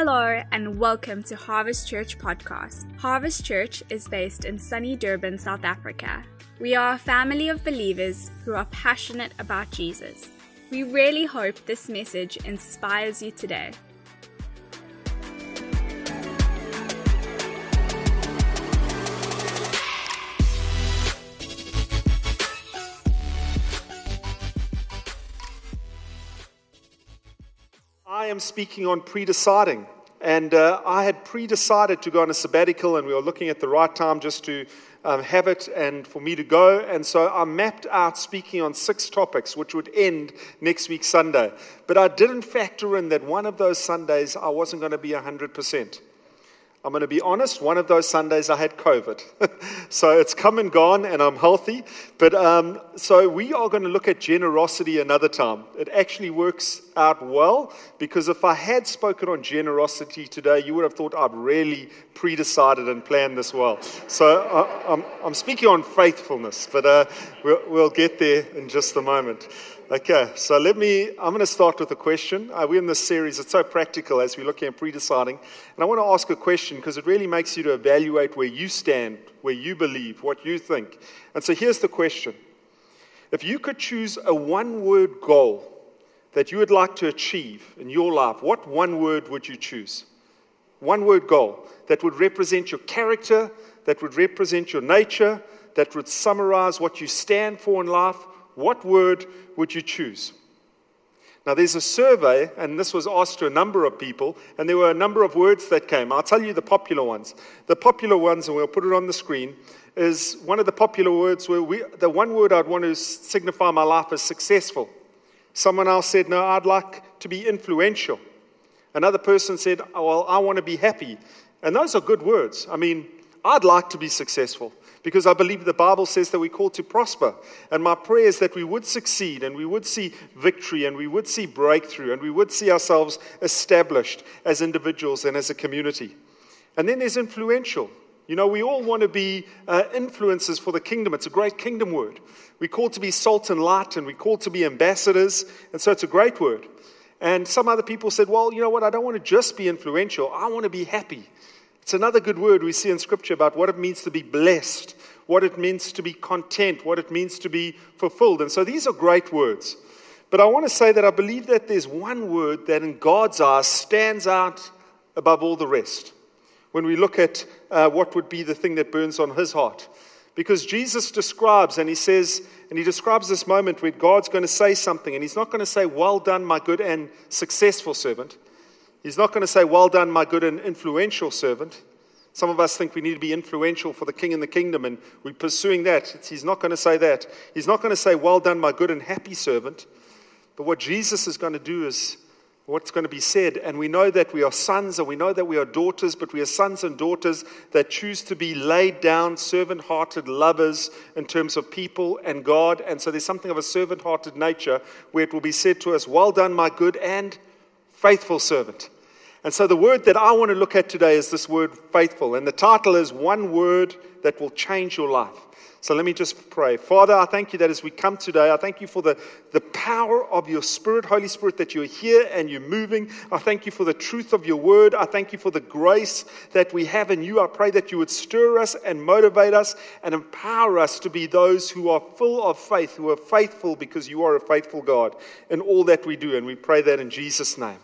Hello and welcome to Harvest Church podcast. Harvest Church is based in sunny Durban, South Africa. We are a family of believers who are passionate about Jesus. We really hope this message inspires you today. Am speaking on pre-deciding. And uh, I had pre-decided to go on a sabbatical, and we were looking at the right time just to um, have it and for me to go. And so I mapped out speaking on six topics, which would end next week Sunday. But I didn't factor in that one of those Sundays I wasn't going to be 100%. I'm going to be honest, one of those Sundays I had COVID. so it's come and gone, and I'm healthy. But um, so we are going to look at generosity another time. It actually works out well because if I had spoken on generosity today, you would have thought I've really pre decided and planned this well. So uh, I'm, I'm speaking on faithfulness, but uh, we'll, we'll get there in just a moment. Okay, so let me, I'm going to start with a question. Uh, we're in this series, it's so practical as we're looking at pre deciding. And I want to ask a question because it really makes you to evaluate where you stand, where you believe, what you think. And so here's the question If you could choose a one word goal that you would like to achieve in your life, what one word would you choose? One word goal that would represent your character, that would represent your nature, that would summarize what you stand for in life what word would you choose? Now, there's a survey, and this was asked to a number of people, and there were a number of words that came. I'll tell you the popular ones. The popular ones, and we'll put it on the screen, is one of the popular words where we, the one word I'd want to signify my life as successful. Someone else said, No, I'd like to be influential. Another person said, oh, Well, I want to be happy. And those are good words. I mean, I'd like to be successful because I believe the Bible says that we're called to prosper. And my prayer is that we would succeed and we would see victory and we would see breakthrough and we would see ourselves established as individuals and as a community. And then there's influential. You know, we all want to be uh, influencers for the kingdom. It's a great kingdom word. We're called to be salt and light and we're called to be ambassadors. And so it's a great word. And some other people said, well, you know what? I don't want to just be influential. I want to be happy. It's another good word we see in Scripture about what it means to be blessed, what it means to be content, what it means to be fulfilled. And so these are great words. But I want to say that I believe that there's one word that in God's eyes stands out above all the rest when we look at uh, what would be the thing that burns on his heart. Because Jesus describes, and he says, and he describes this moment where God's going to say something, and he's not going to say, Well done, my good and successful servant. He's not going to say, Well done, my good and influential servant. Some of us think we need to be influential for the king and the kingdom, and we're pursuing that. He's not going to say that. He's not going to say, Well done, my good and happy servant. But what Jesus is going to do is what's going to be said. And we know that we are sons and we know that we are daughters, but we are sons and daughters that choose to be laid down, servant hearted lovers in terms of people and God. And so there's something of a servant hearted nature where it will be said to us, Well done, my good and faithful servant. And so the word that I want to look at today is this word faithful. And the title is One Word That Will Change Your Life. So let me just pray. Father, I thank you that as we come today, I thank you for the, the power of your Spirit, Holy Spirit, that you're here and you're moving. I thank you for the truth of your word. I thank you for the grace that we have in you. I pray that you would stir us and motivate us and empower us to be those who are full of faith, who are faithful because you are a faithful God in all that we do. And we pray that in Jesus' name.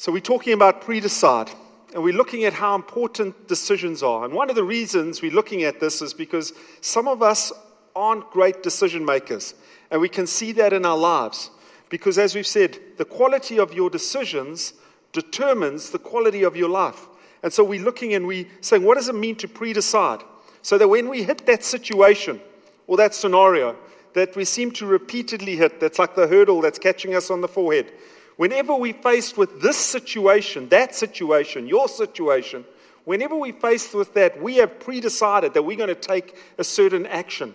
So we're talking about pre-decide, and we're looking at how important decisions are. And one of the reasons we're looking at this is because some of us aren't great decision makers, and we can see that in our lives. Because as we've said, the quality of your decisions determines the quality of your life. And so we're looking and we're saying, what does it mean to pre-decide? So that when we hit that situation or that scenario that we seem to repeatedly hit, that's like the hurdle that's catching us on the forehead, Whenever we're faced with this situation, that situation, your situation, whenever we're faced with that, we have pre decided that we're going to take a certain action.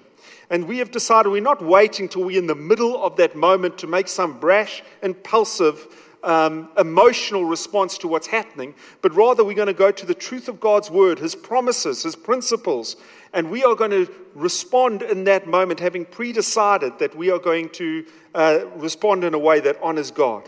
And we have decided we're not waiting till we're in the middle of that moment to make some brash, impulsive, um, emotional response to what's happening, but rather we're going to go to the truth of God's word, His promises, His principles, and we are going to respond in that moment, having pre decided that we are going to uh, respond in a way that honors God.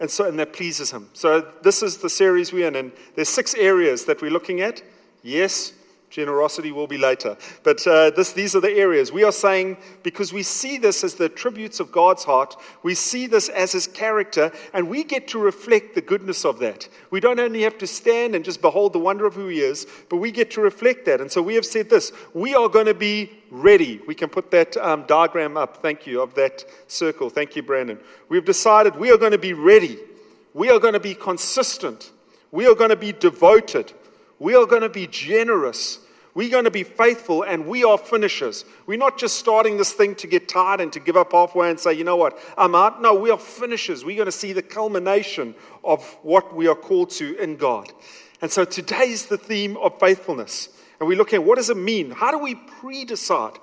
And so and that pleases him. So this is the series we're in, and there's six areas that we're looking at. Yes, Generosity will be later. But uh, this, these are the areas. We are saying, because we see this as the attributes of God's heart, we see this as his character, and we get to reflect the goodness of that. We don't only have to stand and just behold the wonder of who he is, but we get to reflect that. And so we have said this we are going to be ready. We can put that um, diagram up, thank you, of that circle. Thank you, Brandon. We've decided we are going to be ready. We are going to be consistent. We are going to be devoted. We are going to be generous. We're going to be faithful and we are finishers. We're not just starting this thing to get tired and to give up halfway and say, you know what, I'm out. No, we are finishers. We're going to see the culmination of what we are called to in God. And so today is the theme of faithfulness. And we're looking at what does it mean? How do we pre decide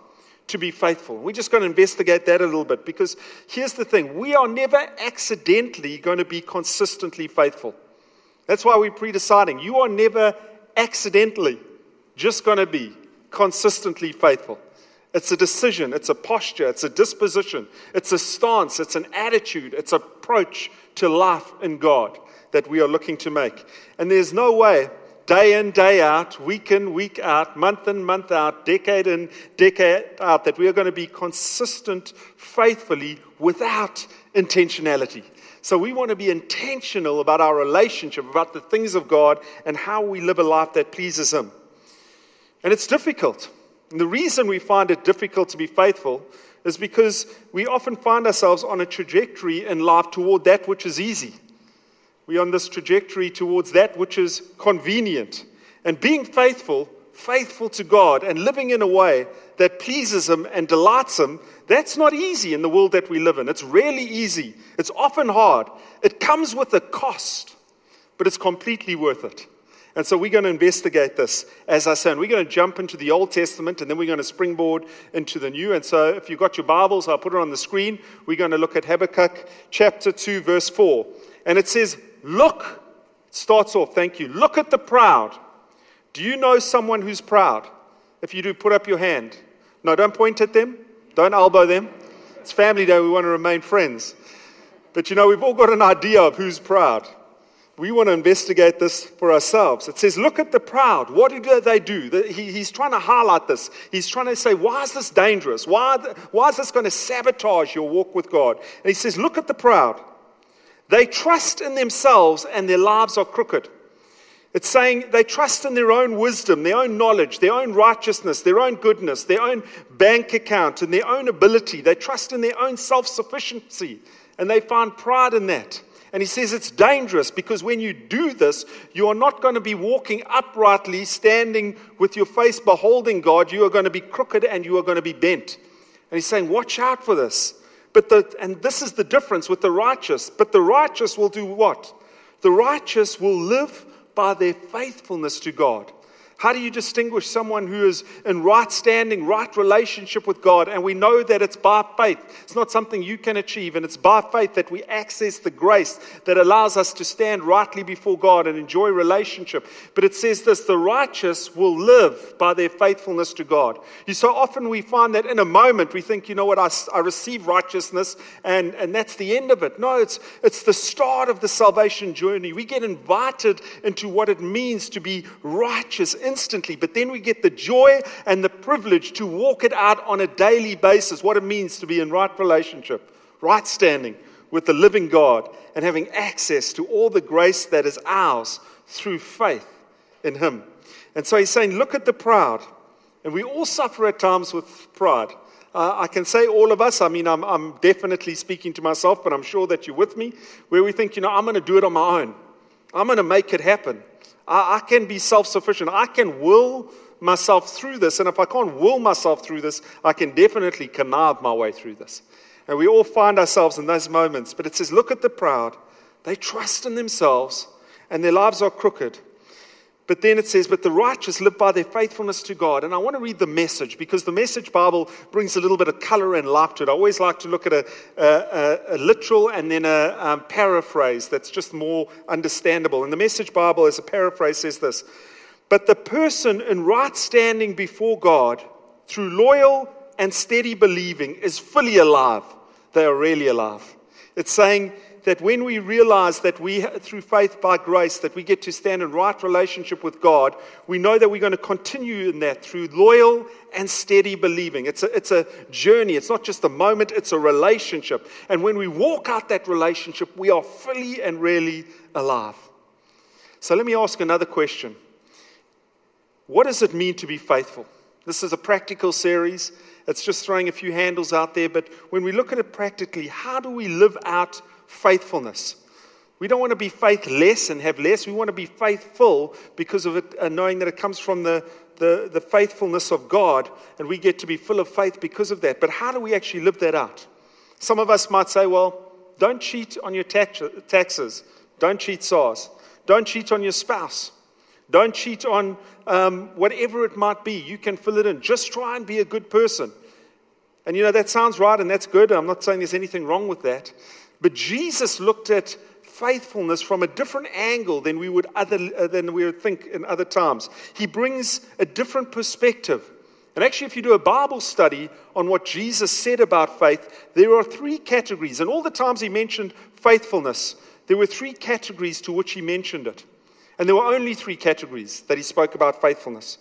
to be faithful? We're just going to investigate that a little bit because here's the thing we are never accidentally going to be consistently faithful. That's why we're pre deciding. You are never accidentally just going to be consistently faithful. It's a decision, it's a posture, it's a disposition, it's a stance, it's an attitude, it's approach to life in God that we are looking to make. And there's no way, day in, day out, week in, week out, month in, month out, decade in, decade out, that we are going to be consistent faithfully without intentionality. So we want to be intentional about our relationship, about the things of God, and how we live a life that pleases Him. And it's difficult. And the reason we find it difficult to be faithful is because we often find ourselves on a trajectory in life toward that which is easy. We're on this trajectory towards that which is convenient. And being faithful, faithful to God, and living in a way that pleases Him and delights Him that's not easy in the world that we live in. It's rarely easy, it's often hard. It comes with a cost, but it's completely worth it. And so we're going to investigate this, as I said. We're going to jump into the Old Testament and then we're going to springboard into the New. And so if you've got your Bibles, I'll put it on the screen. We're going to look at Habakkuk chapter 2, verse 4. And it says, Look, it starts off, thank you. Look at the proud. Do you know someone who's proud? If you do, put up your hand. No, don't point at them. Don't elbow them. It's family day. We want to remain friends. But you know, we've all got an idea of who's proud. We want to investigate this for ourselves. It says, Look at the proud. What do they do? he's trying to highlight this. He's trying to say, Why is this dangerous? Why, why is this going to sabotage your walk with God? And he says, Look at the proud. They trust in themselves and their lives are crooked. It's saying they trust in their own wisdom, their own knowledge, their own righteousness, their own goodness, their own bank account, and their own ability. They trust in their own self sufficiency, and they find pride in that. And he says it's dangerous because when you do this, you are not going to be walking uprightly, standing with your face beholding God. You are going to be crooked and you are going to be bent. And he's saying, Watch out for this. But the, and this is the difference with the righteous. But the righteous will do what? The righteous will live by their faithfulness to God. How do you distinguish someone who is in right standing, right relationship with God? And we know that it's by faith. It's not something you can achieve, and it's by faith that we access the grace that allows us to stand rightly before God and enjoy relationship. But it says this the righteous will live by their faithfulness to God. You so often we find that in a moment we think, you know what, I, I receive righteousness and, and that's the end of it. No, it's, it's the start of the salvation journey. We get invited into what it means to be righteous in instantly, but then we get the joy and the privilege to walk it out on a daily basis what it means to be in right relationship, right standing with the living God, and having access to all the grace that is ours through faith in Him. And so he's saying, Look at the proud. And we all suffer at times with pride. Uh, I can say all of us, I mean, I'm, I'm definitely speaking to myself, but I'm sure that you're with me, where we think, you know, I'm going to do it on my own. I'm going to make it happen. I, I can be self sufficient. I can will myself through this. And if I can't will myself through this, I can definitely connive my way through this. And we all find ourselves in those moments. But it says, Look at the proud. They trust in themselves, and their lives are crooked. But then it says, But the righteous live by their faithfulness to God. And I want to read the message because the message Bible brings a little bit of color and life to it. I always like to look at a, a, a literal and then a um, paraphrase that's just more understandable. And the message Bible, as a paraphrase, says this But the person in right standing before God through loyal and steady believing is fully alive. They are really alive. It's saying that when we realize that we, through faith by grace, that we get to stand in right relationship with God, we know that we're going to continue in that through loyal and steady believing. It's a, it's a journey. It's not just a moment, it's a relationship. And when we walk out that relationship, we are fully and really alive. So let me ask another question. What does it mean to be faithful? This is a practical series. It's just throwing a few handles out there. But when we look at it practically, how do we live out faithfulness? We don't want to be faithless and have less. We want to be faithful because of it, uh, knowing that it comes from the, the, the faithfulness of God, and we get to be full of faith because of that. But how do we actually live that out? Some of us might say, well, don't cheat on your tax- taxes, don't cheat SARS, don't cheat on your spouse. Don't cheat on um, whatever it might be. You can fill it in. Just try and be a good person. And you know, that sounds right and that's good. I'm not saying there's anything wrong with that. But Jesus looked at faithfulness from a different angle than we would, other, uh, than we would think in other times. He brings a different perspective. And actually, if you do a Bible study on what Jesus said about faith, there are three categories. And all the times he mentioned faithfulness, there were three categories to which he mentioned it. And there were only three categories that he spoke about faithfulness.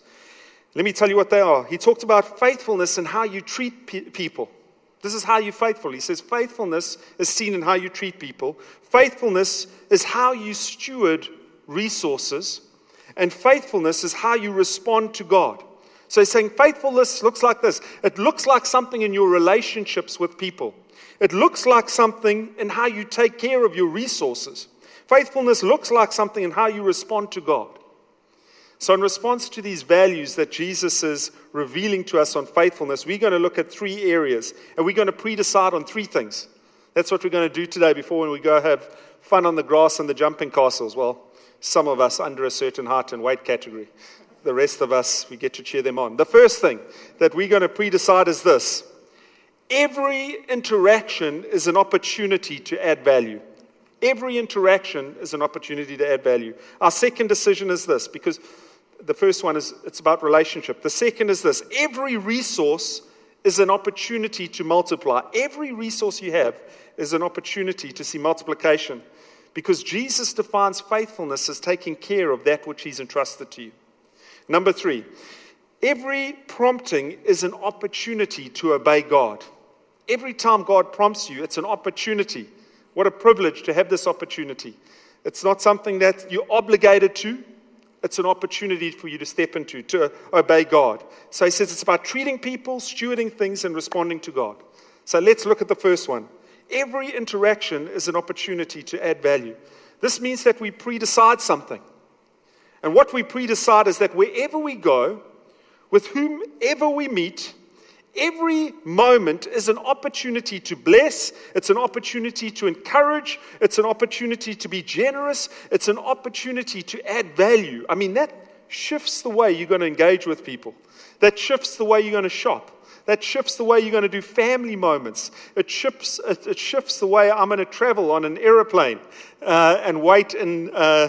Let me tell you what they are. He talked about faithfulness and how you treat pe- people. This is how you're faithful. He says faithfulness is seen in how you treat people. Faithfulness is how you steward resources. And faithfulness is how you respond to God. So he's saying faithfulness looks like this it looks like something in your relationships with people, it looks like something in how you take care of your resources. Faithfulness looks like something in how you respond to God. So, in response to these values that Jesus is revealing to us on faithfulness, we're going to look at three areas and we're going to pre decide on three things. That's what we're going to do today before we go have fun on the grass and the jumping castles. Well, some of us under a certain height and weight category. The rest of us, we get to cheer them on. The first thing that we're going to pre decide is this every interaction is an opportunity to add value. Every interaction is an opportunity to add value. Our second decision is this, because the first one is it's about relationship. The second is this every resource is an opportunity to multiply. Every resource you have is an opportunity to see multiplication because Jesus defines faithfulness as taking care of that which He's entrusted to you. Number three, every prompting is an opportunity to obey God. Every time God prompts you, it's an opportunity what a privilege to have this opportunity. It's not something that you're obligated to, it's an opportunity for you to step into, to obey God. So he says it's about treating people, stewarding things, and responding to God. So let's look at the first one. Every interaction is an opportunity to add value. This means that we pre-decide something. And what we pre-decide is that wherever we go, with whomever we meet, Every moment is an opportunity to bless, it's an opportunity to encourage, it's an opportunity to be generous, it's an opportunity to add value. I mean, that shifts the way you're going to engage with people, that shifts the way you're going to shop. That shifts the way you're going to do family moments. It shifts, it, shifts the way I'm going to travel on an aeroplane uh, and wait in uh,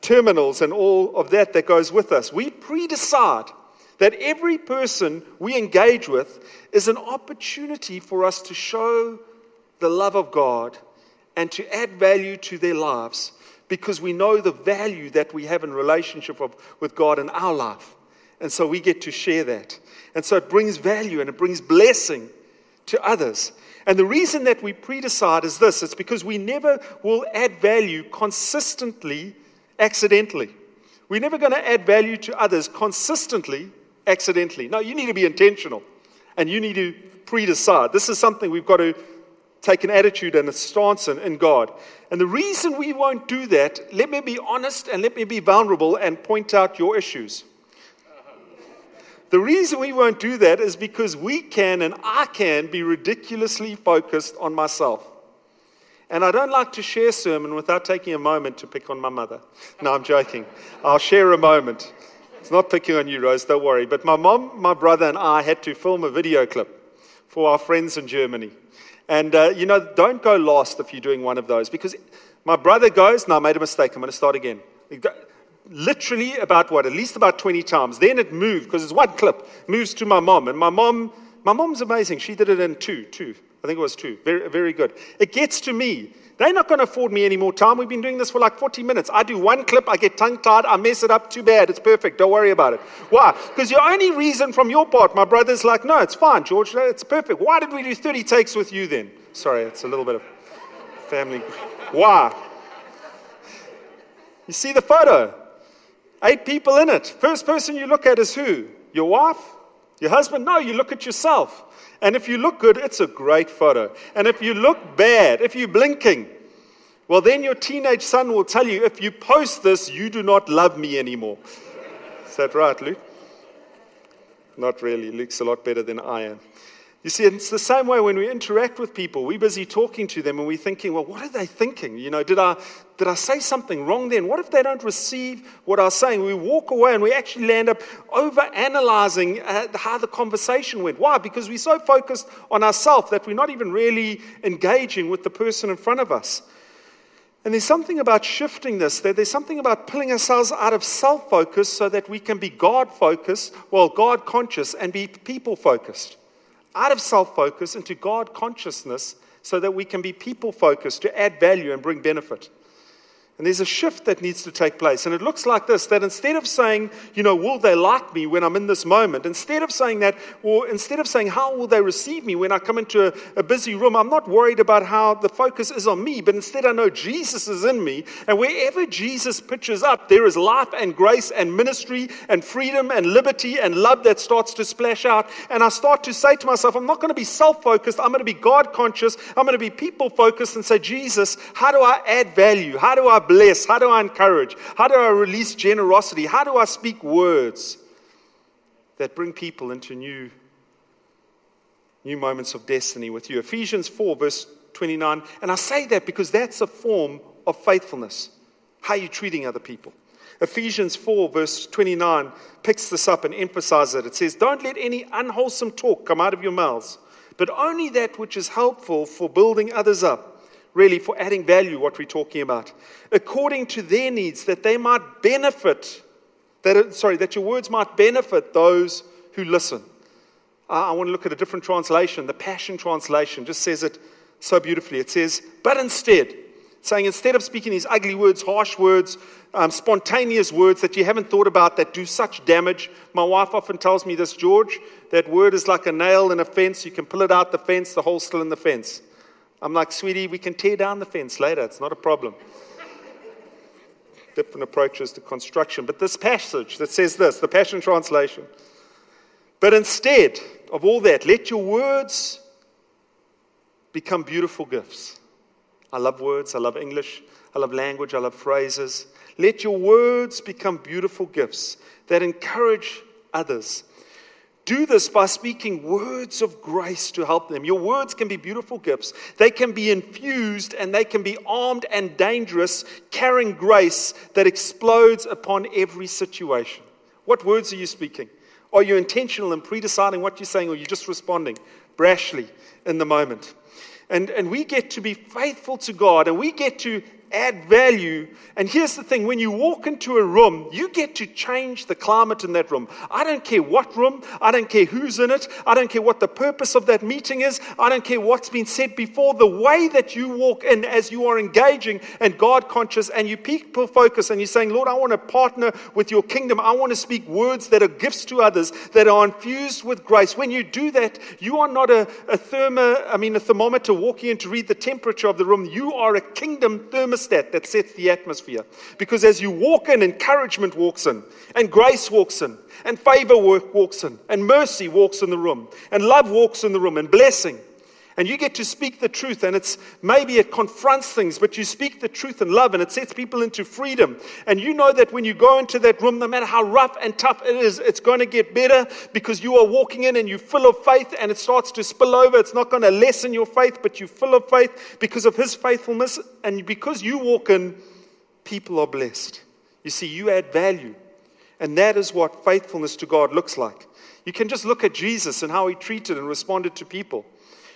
terminals and all of that that goes with us. We pre decide that every person we engage with is an opportunity for us to show the love of God and to add value to their lives because we know the value that we have in relationship of, with God in our life. And so we get to share that. And so it brings value and it brings blessing to others. And the reason that we predecide is this it's because we never will add value consistently accidentally. We're never going to add value to others consistently accidentally. No, you need to be intentional and you need to pre decide. This is something we've got to take an attitude and a stance in, in God. And the reason we won't do that, let me be honest and let me be vulnerable and point out your issues. The reason we won't do that is because we can and I can be ridiculously focused on myself. And I don't like to share sermon without taking a moment to pick on my mother. No, I'm joking. I'll share a moment. It's not picking on you, Rose, don't worry. But my mom, my brother, and I had to film a video clip for our friends in Germany. And, uh, you know, don't go lost if you're doing one of those because my brother goes, no, I made a mistake. I'm going to start again. Literally about what? At least about 20 times. Then it moved because it's one clip, moves to my mom. And my mom, my mom's amazing. She did it in two, two. I think it was two. Very, very good. It gets to me. They're not going to afford me any more time. We've been doing this for like 40 minutes. I do one clip, I get tongue tied, I mess it up. Too bad. It's perfect. Don't worry about it. Why? Because your only reason from your part, my brother's like, no, it's fine, George. It's perfect. Why did we do 30 takes with you then? Sorry, it's a little bit of family. Why? You see the photo? Eight people in it. First person you look at is who? Your wife? Your husband? No, you look at yourself. And if you look good, it's a great photo. And if you look bad, if you're blinking, well, then your teenage son will tell you, if you post this, you do not love me anymore. Is that right, Luke? Not really. Luke's a lot better than I am. You see, it's the same way when we interact with people. We're busy talking to them and we're thinking, well, what are they thinking? You know, did I, did I say something wrong then? What if they don't receive what I was saying? We walk away and we actually land up over analyzing uh, how the conversation went. Why? Because we're so focused on ourselves that we're not even really engaging with the person in front of us. And there's something about shifting this, that there's something about pulling ourselves out of self focus so that we can be God focused, well, God conscious, and be people focused out of self focus into God consciousness so that we can be people focused to add value and bring benefit. And there's a shift that needs to take place. And it looks like this that instead of saying, you know, will they like me when I'm in this moment, instead of saying that, or instead of saying, how will they receive me when I come into a, a, busy room, I'm not worried about how the focus is on me, but instead I know Jesus is in me. And wherever Jesus pitches up, there is life and grace and ministry and freedom and liberty and love that starts to splash out. And I start to say to myself, I'm not going to be self focused, I'm going to be God conscious, I'm going to be people focused and say, Jesus, how do I add value? How do I bless? How do I encourage? How do I release generosity? How do I speak words that bring people into new, new moments of destiny with you? Ephesians 4, verse 29. And I say that because that's a form of faithfulness. How are you treating other people? Ephesians 4, verse 29, picks this up and emphasizes it. It says, Don't let any unwholesome talk come out of your mouths, but only that which is helpful for building others up really for adding value, what we're talking about, according to their needs, that they might benefit, that, sorry, that your words might benefit those who listen. I want to look at a different translation. The Passion Translation just says it so beautifully. It says, but instead, saying instead of speaking these ugly words, harsh words, um, spontaneous words that you haven't thought about that do such damage. My wife often tells me this, George, that word is like a nail in a fence. You can pull it out the fence, the hole's still in the fence. I'm like, sweetie, we can tear down the fence later. It's not a problem. Different approaches to construction. But this passage that says this, the Passion Translation. But instead of all that, let your words become beautiful gifts. I love words. I love English. I love language. I love phrases. Let your words become beautiful gifts that encourage others do this by speaking words of grace to help them. Your words can be beautiful gifts. They can be infused and they can be armed and dangerous, carrying grace that explodes upon every situation. What words are you speaking? Are you intentional in pre deciding what you're saying, or are you just responding brashly in the moment? And, and we get to be faithful to God and we get to add value. And here's the thing when you walk into a room, you get to change the climate in that room. I don't care what room, I don't care who's in it, I don't care what the purpose of that meeting is, I don't care what's been said before. The way that you walk in as you are engaging and God conscious and you people focus and you're saying, Lord, I want to partner with your kingdom. I want to speak words that are gifts to others that are infused with grace. When you do that, you are not a, a thermo, I mean, a thermometer walking in to read the temperature of the room. You are a kingdom thermostat thermostat that sets the atmosphere. Because as you walk in, encouragement walks in, and grace walks in, and favor walks in, and mercy walks in the room, and love walks in the room, and blessing. And you get to speak the truth, and it's maybe it confronts things, but you speak the truth in love, and it sets people into freedom. And you know that when you go into that room, no matter how rough and tough it is, it's going to get better because you are walking in and you're full of faith, and it starts to spill over. It's not going to lessen your faith, but you're full of faith because of His faithfulness. And because you walk in, people are blessed. You see, you add value. And that is what faithfulness to God looks like. You can just look at Jesus and how he treated and responded to people.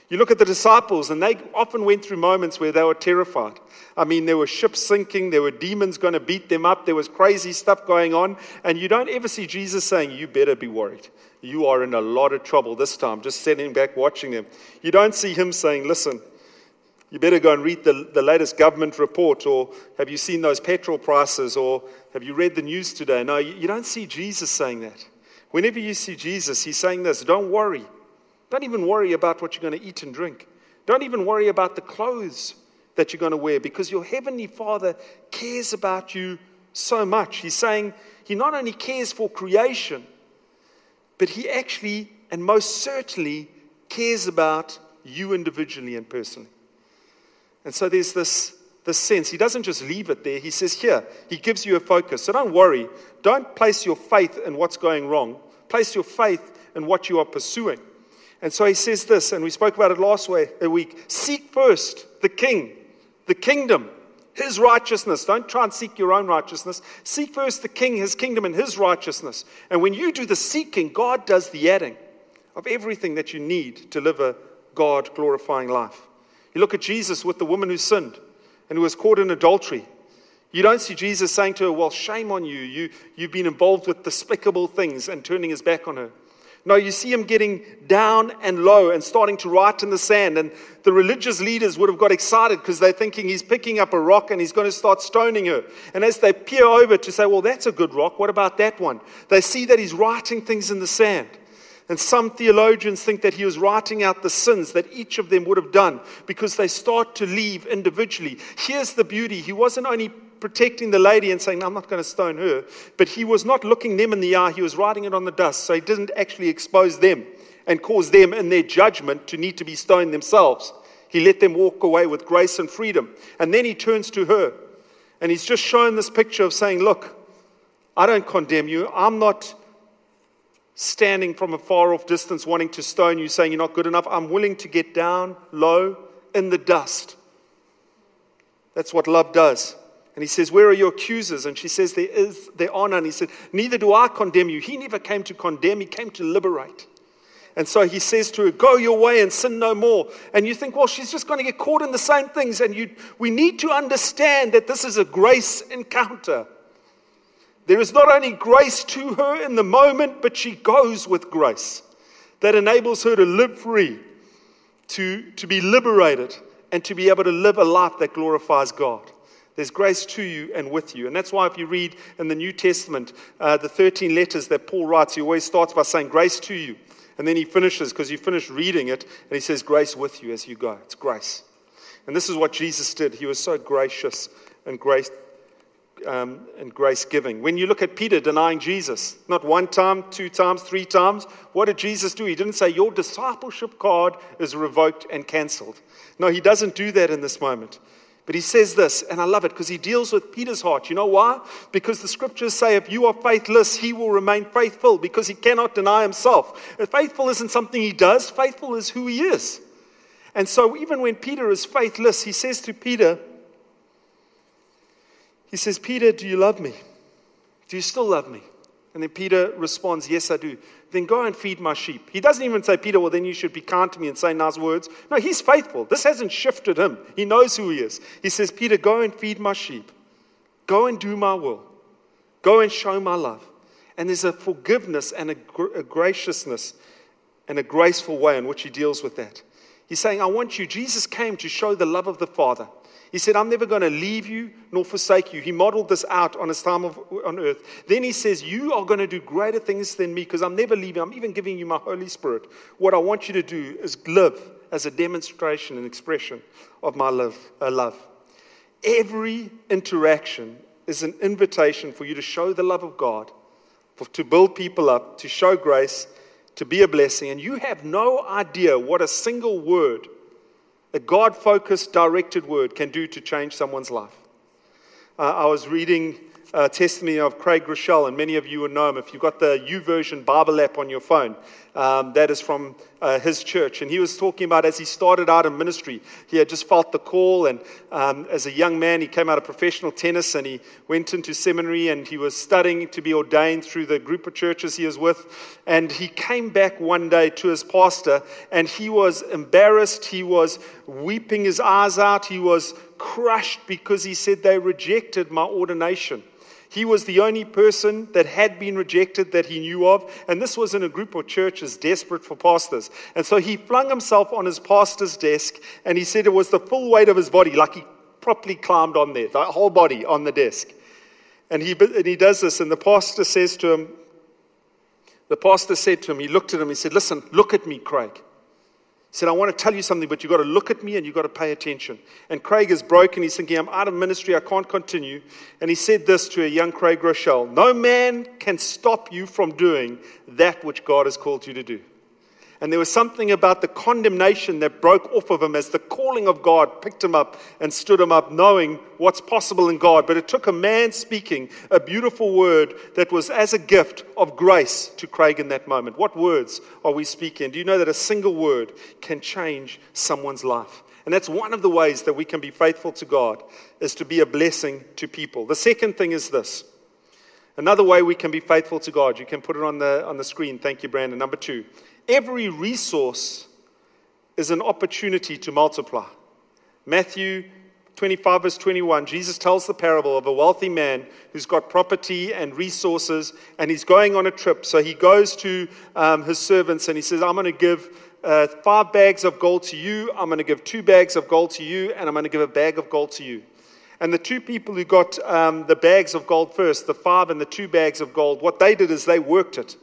You look at the disciples, and they often went through moments where they were terrified. I mean, there were ships sinking, there were demons going to beat them up, there was crazy stuff going on, and you don't ever see Jesus saying, You better be worried. You are in a lot of trouble this time, just sitting back watching them. You don't see him saying, Listen, you better go and read the, the latest government report, or have you seen those petrol prices, or have you read the news today? No, you, you don't see Jesus saying that. Whenever you see Jesus, he's saying this don't worry. Don't even worry about what you're going to eat and drink. Don't even worry about the clothes that you're going to wear because your heavenly Father cares about you so much. He's saying he not only cares for creation, but he actually and most certainly cares about you individually and personally. And so there's this, this sense. He doesn't just leave it there. He says, Here, he gives you a focus. So don't worry. Don't place your faith in what's going wrong. Place your faith in what you are pursuing. And so he says this, and we spoke about it last week seek first the king, the kingdom, his righteousness. Don't try and seek your own righteousness. Seek first the king, his kingdom, and his righteousness. And when you do the seeking, God does the adding of everything that you need to live a God glorifying life. You look at Jesus with the woman who sinned and who was caught in adultery. You don't see Jesus saying to her, Well, shame on you. you you've been involved with despicable things and turning his back on her. No, you see him getting down and low and starting to write in the sand. And the religious leaders would have got excited because they're thinking he's picking up a rock and he's going to start stoning her. And as they peer over to say, well, that's a good rock, what about that one? They see that he's writing things in the sand. And some theologians think that he was writing out the sins that each of them would have done because they start to leave individually. Here's the beauty. He wasn't only protecting the lady and saying, no, I'm not going to stone her. But he was not looking them in the eye, he was writing it on the dust. So he didn't actually expose them and cause them in their judgment to need to be stoned themselves. He let them walk away with grace and freedom. And then he turns to her and he's just shown this picture of saying, Look, I don't condemn you. I'm not standing from a far off distance wanting to stone you, saying you're not good enough. I'm willing to get down low in the dust. That's what love does. And he says, Where are your accusers? And she says, There is, there are none. He said, Neither do I condemn you. He never came to condemn, he came to liberate. And so he says to her, Go your way and sin no more. And you think, Well, she's just going to get caught in the same things. And you, we need to understand that this is a grace encounter. There is not only grace to her in the moment, but she goes with grace that enables her to live free, to, to be liberated, and to be able to live a life that glorifies God. There's grace to you and with you. And that's why, if you read in the New Testament, uh, the 13 letters that Paul writes, he always starts by saying, Grace to you. And then he finishes, because you finish reading it, and he says, Grace with you as you go. It's grace. And this is what Jesus did. He was so gracious and grace. Um, and grace giving. When you look at Peter denying Jesus, not one time, two times, three times, what did Jesus do? He didn't say, Your discipleship card is revoked and canceled. No, he doesn't do that in this moment. But he says this, and I love it because he deals with Peter's heart. You know why? Because the scriptures say if you are faithless, he will remain faithful because he cannot deny himself. If faithful isn't something he does, faithful is who he is. And so even when Peter is faithless, he says to Peter, he says, Peter, do you love me? Do you still love me? And then Peter responds, Yes, I do. Then go and feed my sheep. He doesn't even say, Peter, well, then you should be kind to me and say nice words. No, he's faithful. This hasn't shifted him. He knows who he is. He says, Peter, go and feed my sheep. Go and do my will. Go and show my love. And there's a forgiveness and a, gr- a graciousness and a graceful way in which he deals with that. He's saying, I want you. Jesus came to show the love of the Father. He said, I'm never going to leave you nor forsake you. He modeled this out on his time of, on earth. Then he says, You are going to do greater things than me because I'm never leaving. I'm even giving you my Holy Spirit. What I want you to do is live as a demonstration and expression of my love. Uh, love. Every interaction is an invitation for you to show the love of God, for, to build people up, to show grace, to be a blessing. And you have no idea what a single word a God focused, directed word can do to change someone's life. Uh, I was reading a testimony of Craig Groeschel, and many of you will know him. If you've got the YouVersion Bible app on your phone, um, that is from uh, his church. And he was talking about as he started out in ministry, he had just felt the call. And um, as a young man, he came out of professional tennis and he went into seminary and he was studying to be ordained through the group of churches he was with. And he came back one day to his pastor and he was embarrassed. He was weeping his eyes out. He was crushed because he said they rejected my ordination. He was the only person that had been rejected that he knew of, and this was in a group of churches desperate for pastors. And so he flung himself on his pastor's desk, and he said it was the full weight of his body, like he properly climbed on there, the whole body on the desk. And he, and he does this, and the pastor says to him, the pastor said to him, he looked at him, he said, Listen, look at me, Craig. He said, I want to tell you something, but you've got to look at me and you've got to pay attention. And Craig is broken. He's thinking, I'm out of ministry. I can't continue. And he said this to a young Craig Groeschel No man can stop you from doing that which God has called you to do. And there was something about the condemnation that broke off of him as the calling of God picked him up and stood him up, knowing what's possible in God. But it took a man speaking a beautiful word that was as a gift of grace to Craig in that moment. What words are we speaking? Do you know that a single word can change someone's life? And that's one of the ways that we can be faithful to God, is to be a blessing to people. The second thing is this. Another way we can be faithful to God, you can put it on the, on the screen. Thank you, Brandon. Number two, every resource is an opportunity to multiply. Matthew 25, verse 21, Jesus tells the parable of a wealthy man who's got property and resources, and he's going on a trip. So he goes to um, his servants and he says, I'm going to give uh, five bags of gold to you, I'm going to give two bags of gold to you, and I'm going to give a bag of gold to you. And the two people who got um, the bags of gold first, the five and the two bags of gold, what they did is they worked it.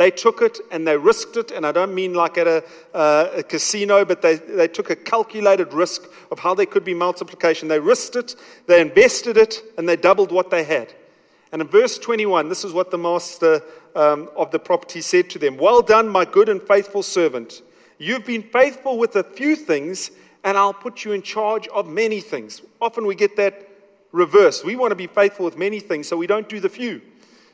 They took it and they risked it, and I don't mean like at a, uh, a, casino, but they, they took a calculated risk of how there could be multiplication. They risked it, they invested it, and they doubled what they had. And in verse 21, this is what the master um, of the property said to them Well done, my good and faithful servant. You've been faithful with a few things, and I'll put you in charge of many things. Often we get that reverse. We want to be faithful with many things, so we don't do the few.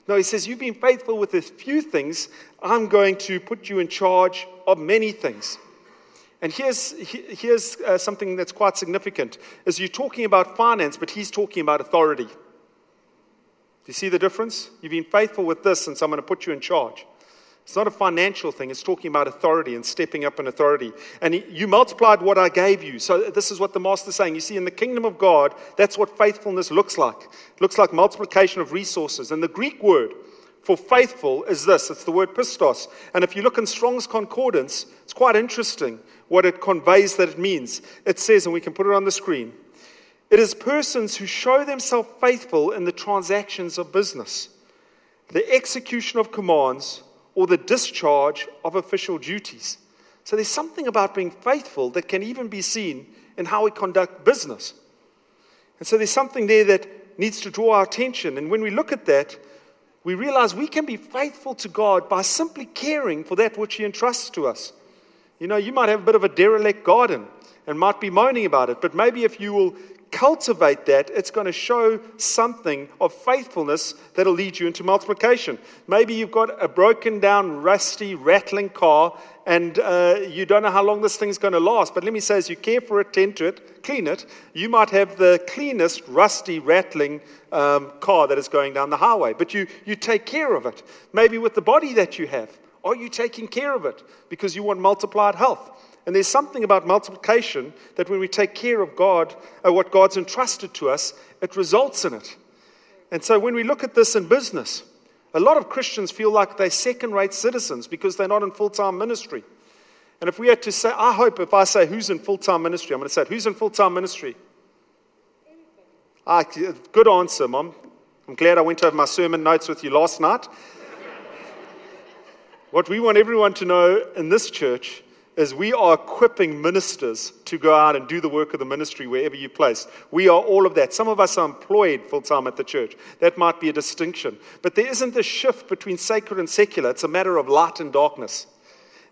No, he says, You've been faithful with a few things. I'm going to put you in charge of many things. And here's, here's uh, something that's quite significant. Is you're talking about finance, but he's talking about authority. Do you see the difference? You've been faithful with this, and so I'm going to put you in charge. It's not a financial thing, it's talking about authority and stepping up in authority. And you multiplied what I gave you. So, this is what the master's saying. You see, in the kingdom of God, that's what faithfulness looks like. It looks like multiplication of resources. And the Greek word for faithful is this it's the word pistos. And if you look in Strong's Concordance, it's quite interesting what it conveys that it means. It says, and we can put it on the screen it is persons who show themselves faithful in the transactions of business, the execution of commands or the discharge of official duties. So there's something about being faithful that can even be seen in how we conduct business. And so there's something there that needs to draw our attention. And when we look at that, we realize we can be faithful to God by simply caring for that which He entrusts to us. You know, you might have a bit of a derelict garden and might be moaning about it, but maybe if you will cultivate that, it's going to show something of faithfulness that'll lead you into multiplication. Maybe you've got a broken down, rusty, rattling car, and uh, you don't know how long this thing's going to last. But let me say, as you care for it, tend to it, clean it, you might have the cleanest, rusty, rattling um, car that is going down the highway. But you, you take care of it. Maybe with the body that you have. Are you taking care of it because you want multiplied health? And there's something about multiplication that when we take care of God, uh, what God's entrusted to us, it results in it. And so when we look at this in business, a lot of Christians feel like they're second rate citizens because they're not in full time ministry. And if we had to say, I hope if I say who's in full time ministry, I'm going to say, who's in full time ministry? Ah, good answer, Mom. I'm glad I went over my sermon notes with you last night. what we want everyone to know in this church is we are equipping ministers to go out and do the work of the ministry wherever you place. We are all of that. Some of us are employed full time at the church. That might be a distinction. But there isn't a shift between sacred and secular, it's a matter of light and darkness.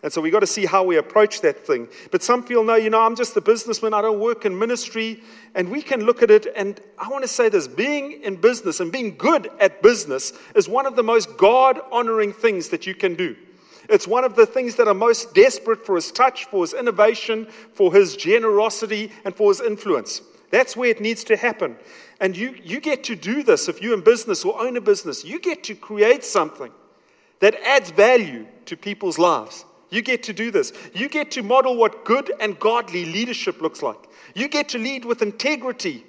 And so we've got to see how we approach that thing. But some feel, no, you know, I'm just a businessman. I don't work in ministry. And we can look at it. And I want to say this being in business and being good at business is one of the most God honoring things that you can do. It's one of the things that are most desperate for his touch, for his innovation, for his generosity, and for his influence. That's where it needs to happen. And you, you get to do this if you're in business or own a business. You get to create something that adds value to people's lives. You get to do this. You get to model what good and godly leadership looks like. You get to lead with integrity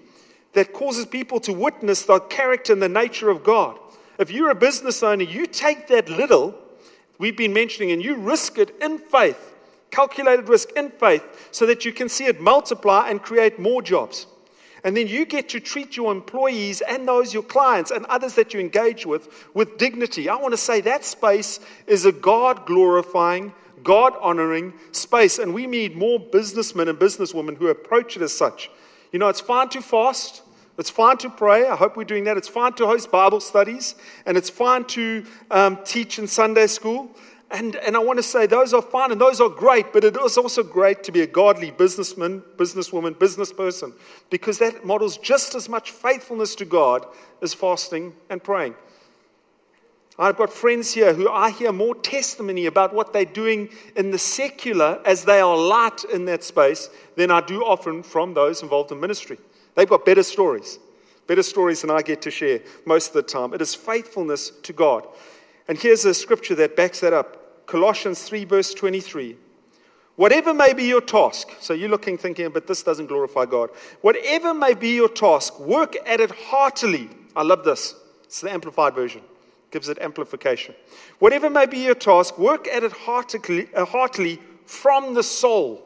that causes people to witness the character and the nature of God. If you're a business owner, you take that little we've been mentioning and you risk it in faith, calculated risk in faith, so that you can see it multiply and create more jobs. And then you get to treat your employees and those your clients and others that you engage with with dignity. I want to say that space is a God glorifying, God honoring space. And we need more businessmen and businesswomen who approach it as such. You know, it's fine to fast. It's fine to pray. I hope we're doing that. It's fine to host Bible studies. And it's fine to um, teach in Sunday school. And, and I want to say those are fine and those are great, but it is also great to be a godly businessman, businesswoman, business person, because that models just as much faithfulness to God as fasting and praying. I've got friends here who I hear more testimony about what they're doing in the secular as they are light in that space than I do often from those involved in ministry. They've got better stories, better stories than I get to share most of the time. It is faithfulness to God. And here's a scripture that backs that up Colossians 3, verse 23. Whatever may be your task, so you're looking, thinking, but this doesn't glorify God. Whatever may be your task, work at it heartily. I love this. It's the amplified version, gives it amplification. Whatever may be your task, work at it heartily, uh, heartily from the soul.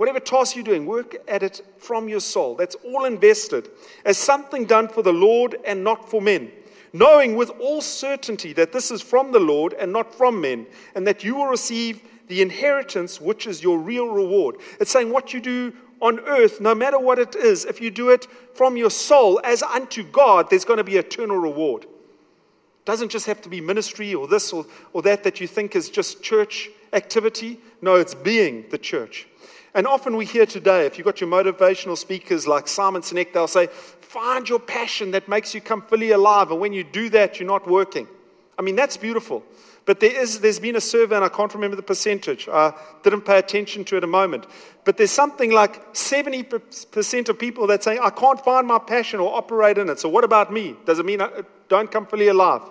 Whatever task you're doing, work at it from your soul. That's all invested as something done for the Lord and not for men knowing with all certainty that this is from the Lord and not from men, and that you will receive the inheritance which is your real reward. It's saying what you do on earth, no matter what it is, if you do it from your soul as unto God, there's going to be eternal reward. It doesn't just have to be ministry or this or, or that that you think is just church activity. No, it's being the church. And often we hear today, if you've got your motivational speakers like Simon Sinek, they'll say, find your passion that makes you come fully alive. And when you do that, you're not working. I mean, that's beautiful. But there is, there's been a survey, and I can't remember the percentage. I didn't pay attention to it a moment. But there's something like 70% of people that say, I can't find my passion or operate in it. So what about me? Does it mean I uh, don't come fully alive?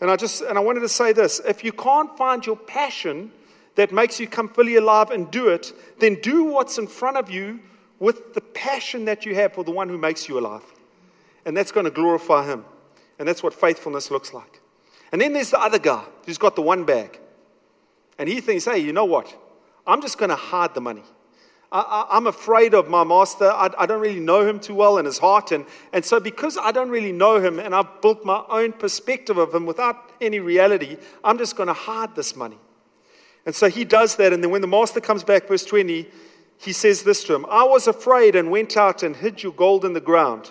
And I just, and I wanted to say this. If you can't find your passion that makes you come fully alive and do it, then do what's in front of you with the passion that you have for the one who makes you alive. And that's going to glorify him. And that's what faithfulness looks like. And then there's the other guy who's got the one bag. And he thinks, hey, you know what? I'm just going to hide the money. I, am afraid of my master. I, I, don't really know him too well in his heart. And, and so, because I don't really know him and I've built my own perspective of him without any reality, I'm just going to hide this money. And so he does that. And then when the master comes back, verse 20, he says this to him I was afraid and went out and hid your gold in the ground.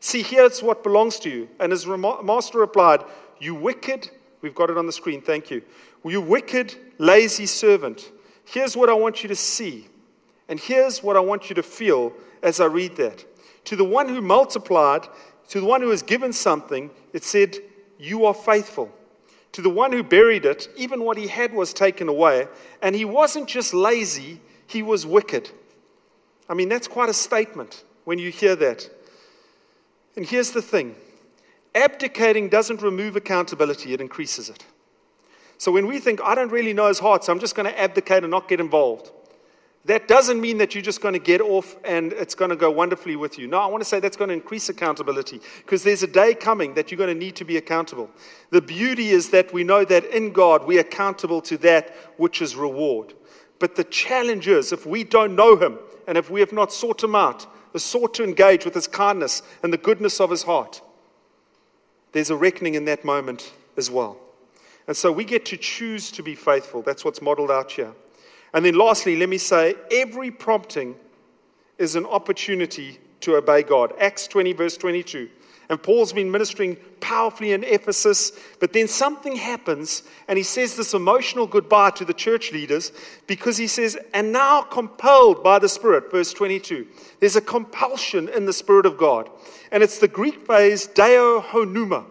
See, here's what belongs to you. And his master replied, You wicked, we've got it on the screen, thank you. You wicked, lazy servant. Here's what I want you to see. And here's what I want you to feel as I read that. To the one who multiplied, to the one who has given something, it said, You are faithful. To the one who buried it, even what he had was taken away. And he wasn't just lazy, he was wicked. I mean, that's quite a statement when you hear that. And here's the thing abdicating doesn't remove accountability, it increases it. So when we think, I don't really know his heart, so I'm just going to abdicate and not get involved, that doesn't mean that you're just going to get off and it's going to go wonderfully with you. No, I want to say that's going to increase accountability because there's a day coming that you're going to need to be accountable. The beauty is that we know that in God we're accountable to that which is reward. But the challenge is if we don't know him and if we have not sought him out, sought to engage with his kindness and the goodness of his heart, there's a reckoning in that moment as well. And so we get to choose to be faithful. That's what's modeled out here. And then lastly, let me say every prompting is an opportunity to obey God. Acts 20, verse 22. And Paul's been ministering powerfully in Ephesus, but then something happens, and he says this emotional goodbye to the church leaders because he says, And now compelled by the Spirit, verse 22. There's a compulsion in the Spirit of God. And it's the Greek phrase, deo pneuma.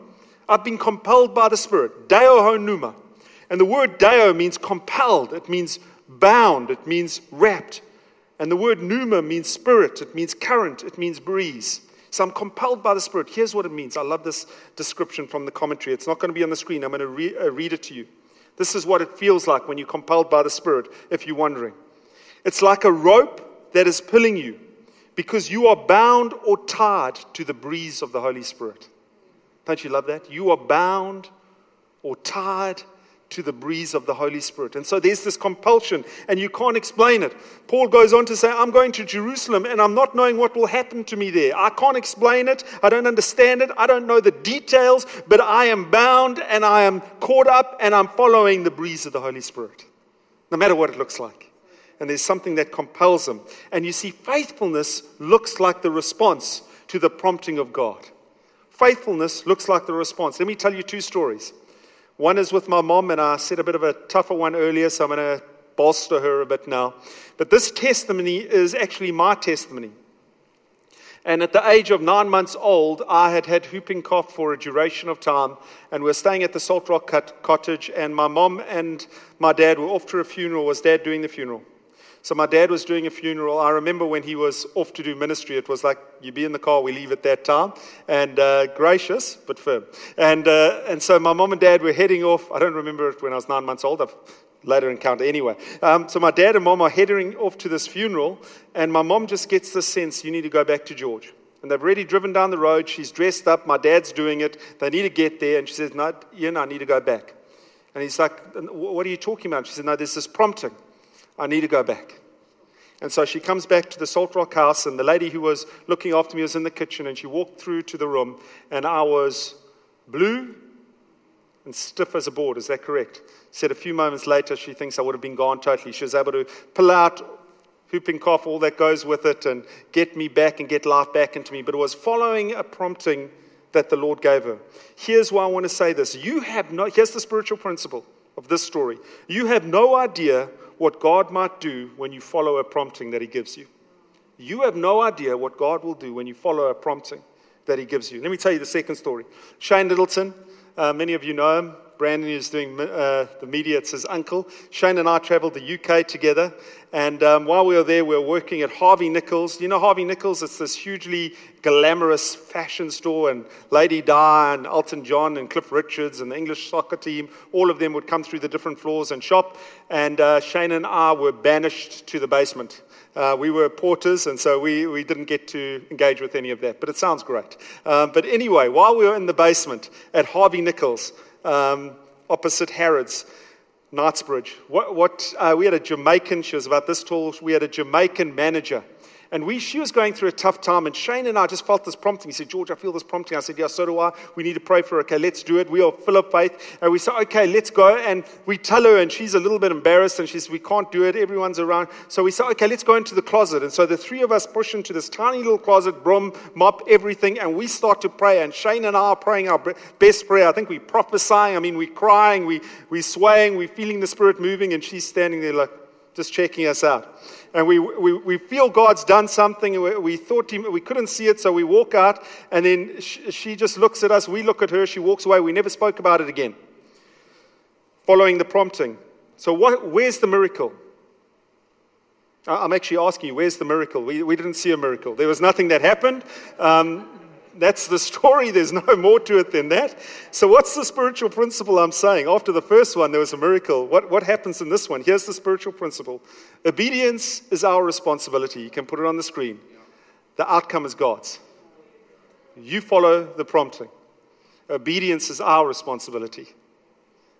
I've been compelled by the Spirit, deo pneuma. And the word deo means compelled, it means bound, it means wrapped. And the word pneuma means spirit, it means current, it means breeze. So I'm compelled by the Spirit. Here's what it means. I love this description from the commentary. It's not going to be on the screen. I'm going to re- uh, read it to you. This is what it feels like when you're compelled by the Spirit, if you're wondering. It's like a rope that is pulling you because you are bound or tied to the breeze of the Holy Spirit. Don't you love that? You are bound or tied to the breeze of the Holy Spirit. And so there's this compulsion, and you can't explain it. Paul goes on to say, I'm going to Jerusalem, and I'm not knowing what will happen to me there. I can't explain it. I don't understand it. I don't know the details, but I am bound, and I am caught up, and I'm following the breeze of the Holy Spirit, no matter what it looks like. And there's something that compels them. And you see, faithfulness looks like the response to the prompting of God. Faithfulness looks like the response. Let me tell you two stories. One is with my mom, and I said a bit of a tougher one earlier, so I'm going to bolster her a bit now. But this testimony is actually my testimony. And at the age of nine months old, I had had whooping cough for a duration of time, and we are staying at the Salt Rock Cottage, and my mom and my dad were off to a funeral. Was dad doing the funeral? So my dad was doing a funeral. I remember when he was off to do ministry, it was like you be in the car, we leave at that time, and uh, gracious but firm. And uh, and so my mom and dad were heading off. I don't remember it when I was nine months old. I've later encounter anyway. Um, so my dad and mom are heading off to this funeral, and my mom just gets the sense you need to go back to George. And they've already driven down the road. She's dressed up. My dad's doing it. They need to get there. And she says, No, Ian, I need to go back. And he's like, What are you talking about? She said, No, there's this prompting. I need to go back. And so she comes back to the Salt Rock house, and the lady who was looking after me was in the kitchen, and she walked through to the room, and I was blue and stiff as a board. Is that correct? Said a few moments later, she thinks I would have been gone totally. She was able to pull out whooping cough, all that goes with it, and get me back and get life back into me. But it was following a prompting that the Lord gave her. Here's why I want to say this. You have no, here's the spiritual principle of this story. You have no idea what God might do when you follow a prompting that He gives you. You have no idea what God will do when you follow a prompting that He gives you. Let me tell you the second story. Shane Littleton, uh, many of you know him. Brandon is doing uh, the media, it's his uncle. Shane and I traveled the UK together. And um, while we were there, we were working at Harvey Nichols. You know Harvey Nichols? It's this hugely glamorous fashion store. And Lady Di and Elton John and Cliff Richards and the English soccer team, all of them would come through the different floors and shop. And uh, Shane and I were banished to the basement. Uh, we were porters, and so we, we didn't get to engage with any of that. But it sounds great. Um, but anyway, while we were in the basement at Harvey Nichols, um, opposite Harrods, Knightsbridge. What, what uh, we had a Jamaican, she was about this tall, we had a Jamaican manager and we, she was going through a tough time, and Shane and I just felt this prompting. He said, George, I feel this prompting. I said, Yeah, so do I. We need to pray for her. Okay, let's do it. We are full of faith. And we said, Okay, let's go. And we tell her, and she's a little bit embarrassed, and she says, We can't do it. Everyone's around. So we said, Okay, let's go into the closet. And so the three of us push into this tiny little closet, broom, mop, everything, and we start to pray. And Shane and I are praying our best prayer. I think we're prophesying. I mean, we're crying, we, we're swaying, we're feeling the Spirit moving, and she's standing there like, just checking us out and we, we, we feel God's done something. We, we thought he, we couldn't see it, so we walk out, and then she, she just looks at us. We look at her. She walks away. We never spoke about it again. Following the prompting. So, what, where's the miracle? I'm actually asking you, where's the miracle? We, we didn't see a miracle. There was nothing that happened. Um, that's the story. There's no more to it than that. So, what's the spiritual principle I'm saying? After the first one, there was a miracle. What, what happens in this one? Here's the spiritual principle obedience is our responsibility. You can put it on the screen. The outcome is God's. You follow the prompting. Obedience is our responsibility.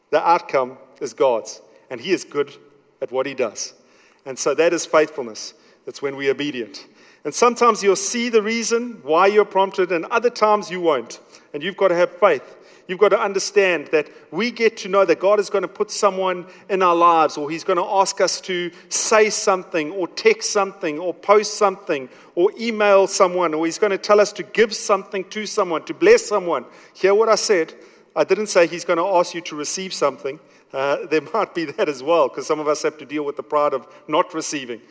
The outcome is God's. And He is good at what He does. And so that is faithfulness. That's when we're obedient. And sometimes you'll see the reason why you're prompted, and other times you won't. And you've got to have faith. You've got to understand that we get to know that God is going to put someone in our lives, or He's going to ask us to say something, or text something, or post something, or email someone, or He's going to tell us to give something to someone, to bless someone. Hear what I said. I didn't say He's going to ask you to receive something. Uh, there might be that as well, because some of us have to deal with the pride of not receiving.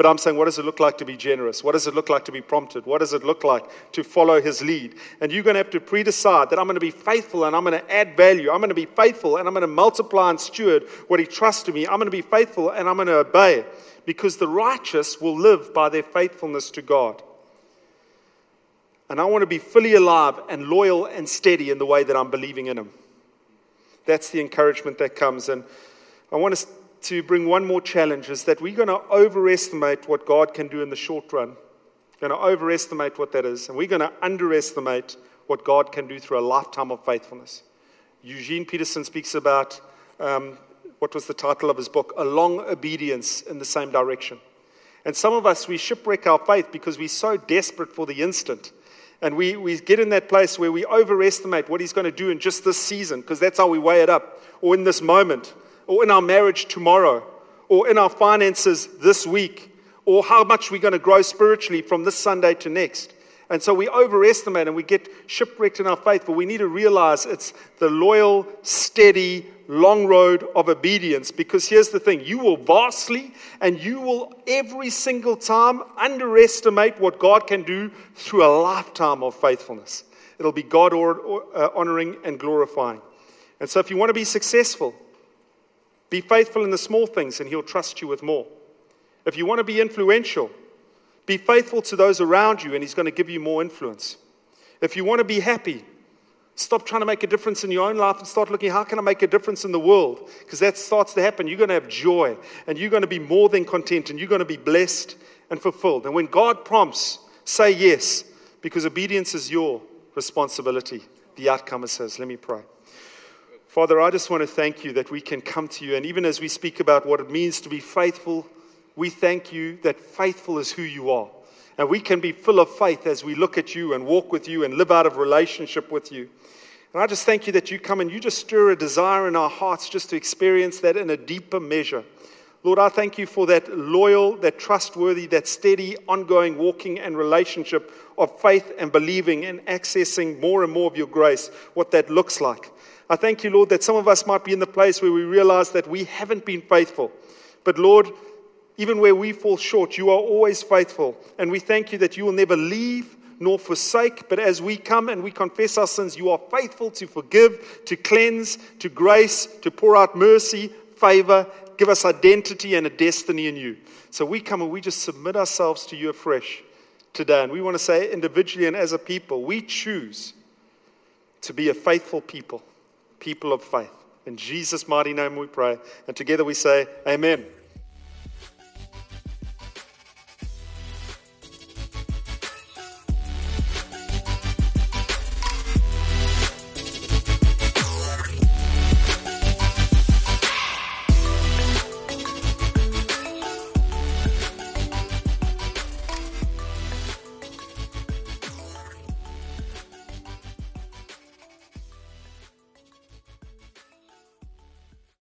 But I'm saying, what does it look like to be generous? What does it look like to be prompted? What does it look like to follow his lead? And you're going to have to pre decide that I'm going to be faithful and I'm going to add value. I'm going to be faithful and I'm going to multiply and steward what he trusts to me. I'm going to be faithful and I'm going to obey because the righteous will live by their faithfulness to God. And I want to be fully alive and loyal and steady in the way that I'm believing in him. That's the encouragement that comes. And I want to to bring one more challenge is that we're going to overestimate what God can do in the short run. We're going to overestimate what that is, and we're going to underestimate what God can do through a lifetime of faithfulness. Eugene Peterson speaks about um, what was the title of his book? A long obedience in the same direction. And some of us, we shipwreck our faith because we're so desperate for the instant. And we, we get in that place where we overestimate what he's going to do in just this season because that's how we weigh it up, or in this moment or in our marriage tomorrow, or in our finances this week, or how much we're going to grow spiritually from this Sunday to next. And so we overestimate and we get shipwrecked in our faith, but we need to realize it's the loyal, steady, long road of obedience. Because here's the thing you will vastly and you will every single time underestimate what God can do through a lifetime of faithfulness. It'll be God uh, honoring and glorifying. And so if you want to be successful, be faithful in the small things, and He'll trust you with more. If you want to be influential, be faithful to those around you, and He's going to give you more influence. If you want to be happy, stop trying to make a difference in your own life and start looking, how can I make a difference in the world? Because that starts to happen. You're going to have joy, and you're going to be more than content, and you're going to be blessed and fulfilled. And when God prompts, say yes, because obedience is your responsibility. The outcome is His. Let me pray. Father, I just want to thank you that we can come to you. And even as we speak about what it means to be faithful, we thank you that faithful is who you are. And we can be full of faith as we look at you and walk with you and live out of relationship with you. And I just thank you that you come and you just stir a desire in our hearts just to experience that in a deeper measure. Lord, I thank you for that loyal, that trustworthy, that steady, ongoing walking and relationship of faith and believing and accessing more and more of your grace, what that looks like. I thank you, Lord, that some of us might be in the place where we realize that we haven't been faithful. But Lord, even where we fall short, you are always faithful. And we thank you that you will never leave nor forsake. But as we come and we confess our sins, you are faithful to forgive, to cleanse, to grace, to pour out mercy, favor, give us identity and a destiny in you. So we come and we just submit ourselves to you afresh today. And we want to say individually and as a people, we choose to be a faithful people people of faith. In Jesus' mighty name we pray. And together we say, Amen.